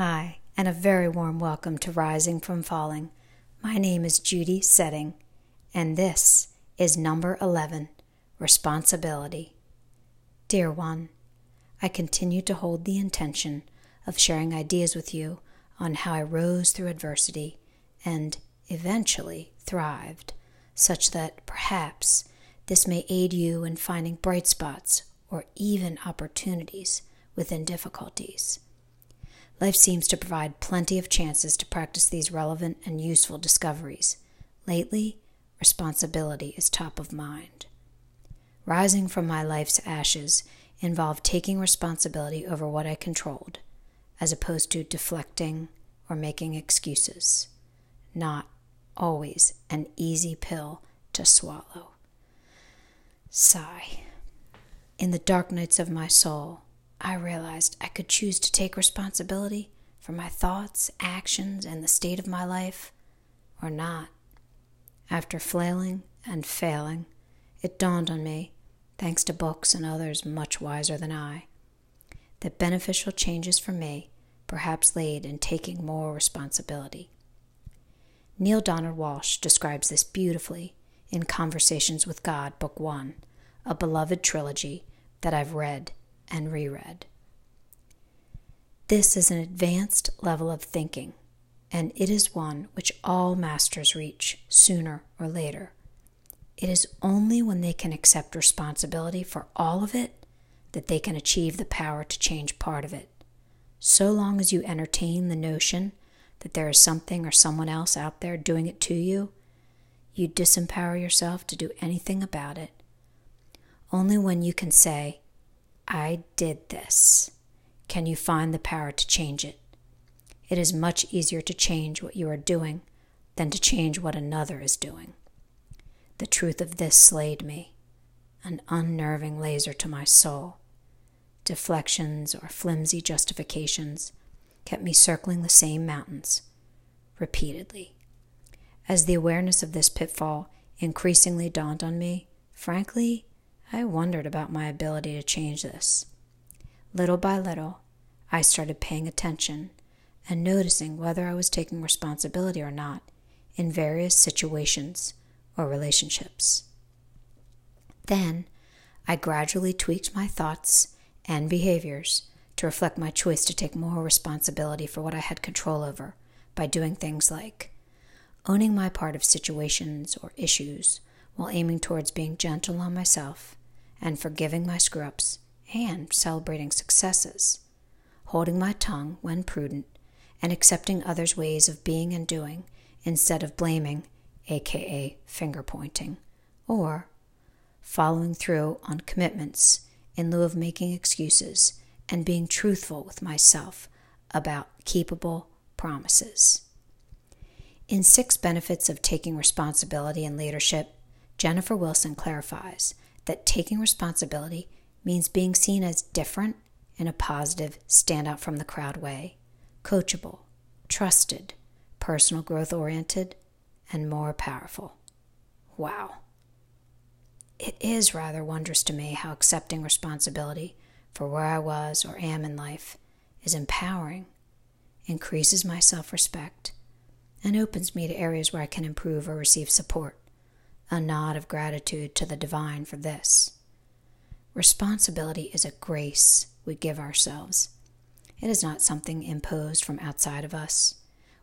Hi, and a very warm welcome to Rising from Falling. My name is Judy Setting, and this is number 11 Responsibility. Dear one, I continue to hold the intention of sharing ideas with you on how I rose through adversity and eventually thrived, such that perhaps this may aid you in finding bright spots or even opportunities within difficulties. Life seems to provide plenty of chances to practice these relevant and useful discoveries. Lately, responsibility is top of mind. Rising from my life's ashes involved taking responsibility over what I controlled, as opposed to deflecting or making excuses. Not always an easy pill to swallow. Sigh. In the dark nights of my soul, I realized I could choose to take responsibility for my thoughts, actions, and the state of my life, or not. After flailing and failing, it dawned on me, thanks to books and others much wiser than I, that beneficial changes for me perhaps laid in taking more responsibility. Neale Donald Walsch describes this beautifully in Conversations with God, Book One, a beloved trilogy that I've read and reread. This is an advanced level of thinking, and it is one which all masters reach sooner or later. It is only when they can accept responsibility for all of it that they can achieve the power to change part of it. So long as you entertain the notion that there is something or someone else out there doing it to you, you disempower yourself to do anything about it. Only when you can say, I did this. Can you find the power to change it? It is much easier to change what you are doing than to change what another is doing. The truth of this slayed me, an unnerving laser to my soul. Deflections or flimsy justifications kept me circling the same mountains repeatedly. As the awareness of this pitfall increasingly dawned on me, frankly, I wondered about my ability to change this. Little by little, I started paying attention and noticing whether I was taking responsibility or not in various situations or relationships. Then, I gradually tweaked my thoughts and behaviors to reflect my choice to take more responsibility for what I had control over by doing things like owning my part of situations or issues while aiming towards being gentle on myself and forgiving my screw ups and celebrating successes, holding my tongue when prudent, and accepting others' ways of being and doing instead of blaming, aka finger pointing, or following through on commitments in lieu of making excuses and being truthful with myself about keepable promises. In Six Benefits of Taking Responsibility and Leadership, Jennifer Wilson clarifies that taking responsibility means being seen as different in a positive, stand out from the crowd way, coachable, trusted, personal growth oriented, and more powerful. Wow. It is rather wondrous to me how accepting responsibility for where I was or am in life is empowering, increases my self respect, and opens me to areas where I can improve or receive support a nod of gratitude to the divine for this. Responsibility is a grace we give ourselves. It is not something imposed from outside of us.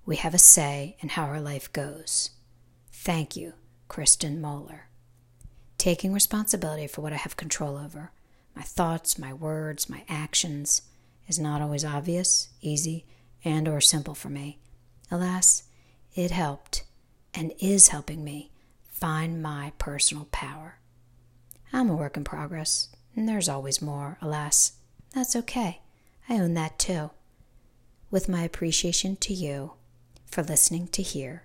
We have a say in how our life goes. Thank you, Kristen Moeller. Taking responsibility for what I have control over, my thoughts, my words, my actions, is not always obvious, easy, and or simple for me. Alas, it helped and is helping me find my personal power. I'm a work in progress, and there's always more, alas. That's okay. I own that too. With my appreciation to you for listening to hear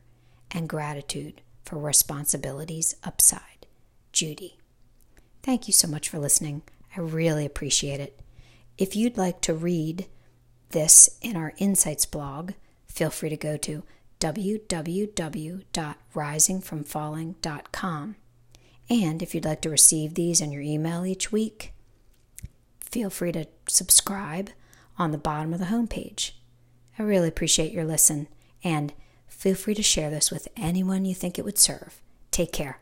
and gratitude for responsibilities upside, Judy. Thank you so much for listening. I really appreciate it. If you'd like to read this in our Insights blog, feel free to go to www.risingfromfalling.com. And if you'd like to receive these in your email each week, feel free to subscribe on the bottom of the homepage. I really appreciate your listen, and feel free to share this with anyone you think it would serve. Take care.